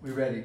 We ready?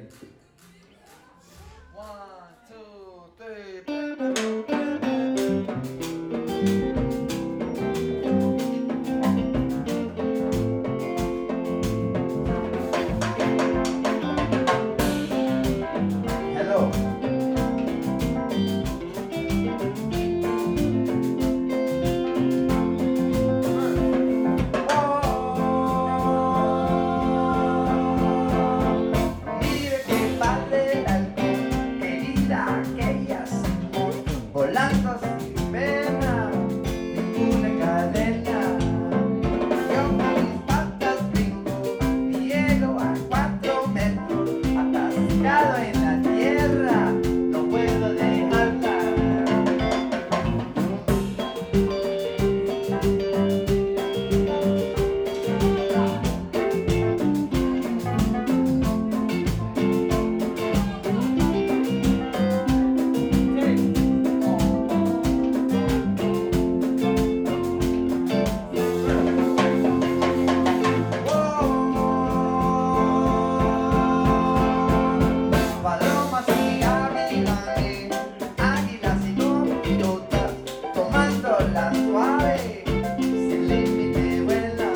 vuela suave, sin límite vuela.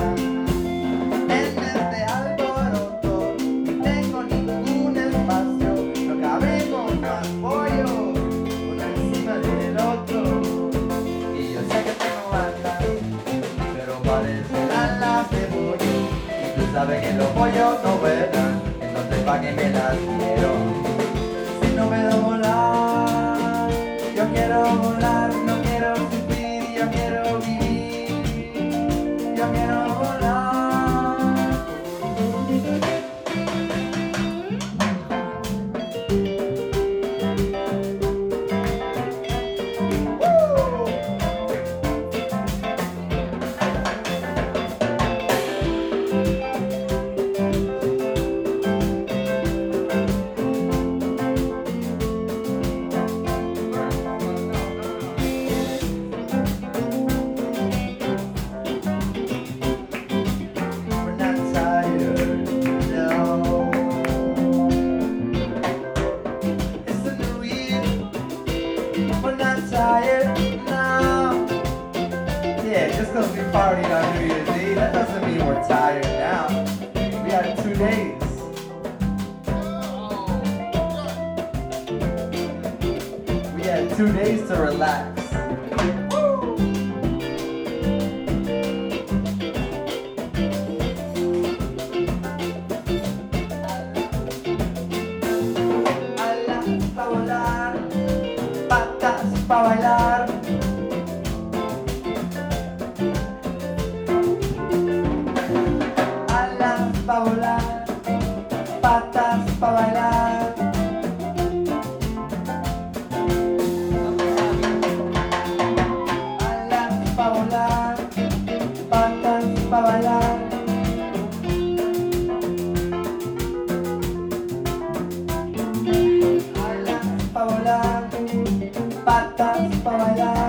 En este alboroto no tengo ningún espacio, no cabemos más pollo, uno encima del otro. Y yo sé que tengo alas, pero parecen alas de pollo. Y tú sabes que los pollos no vuelan, entonces pa' que me las quiero. two days to relax. Para allá.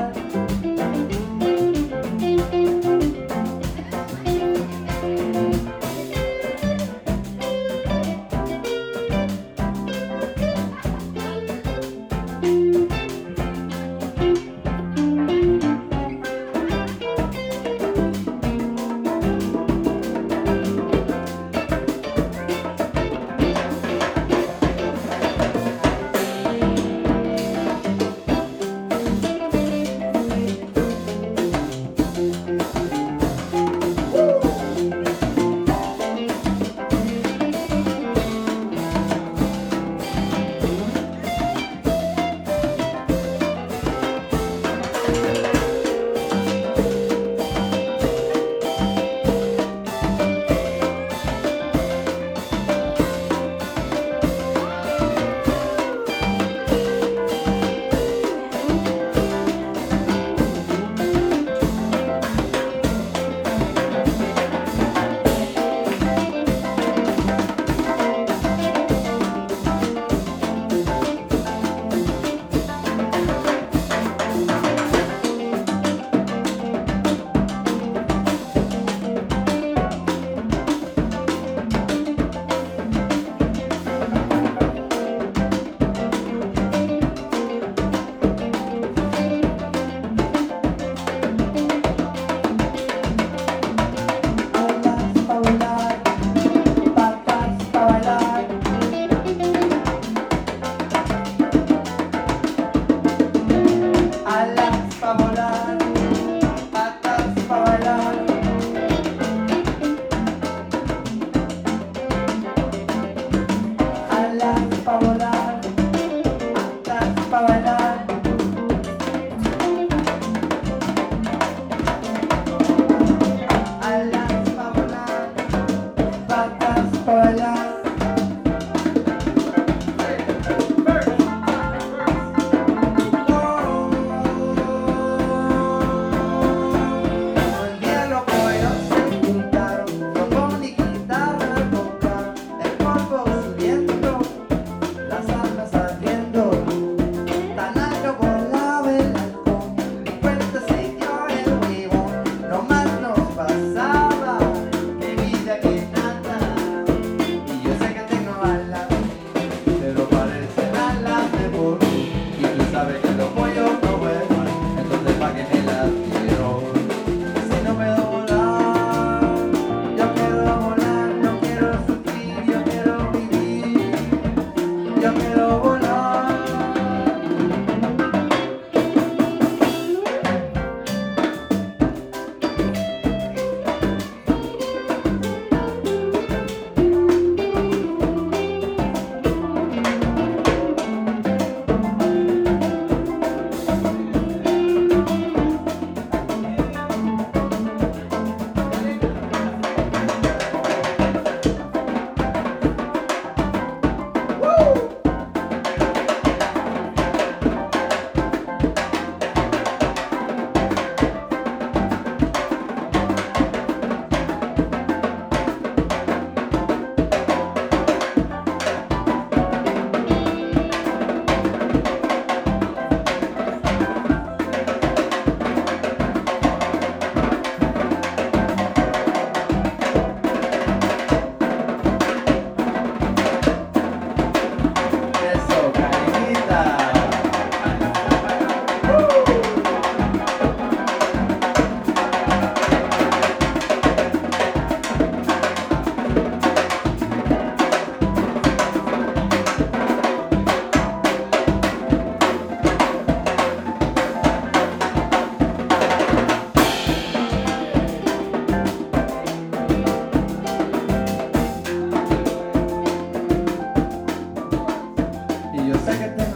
second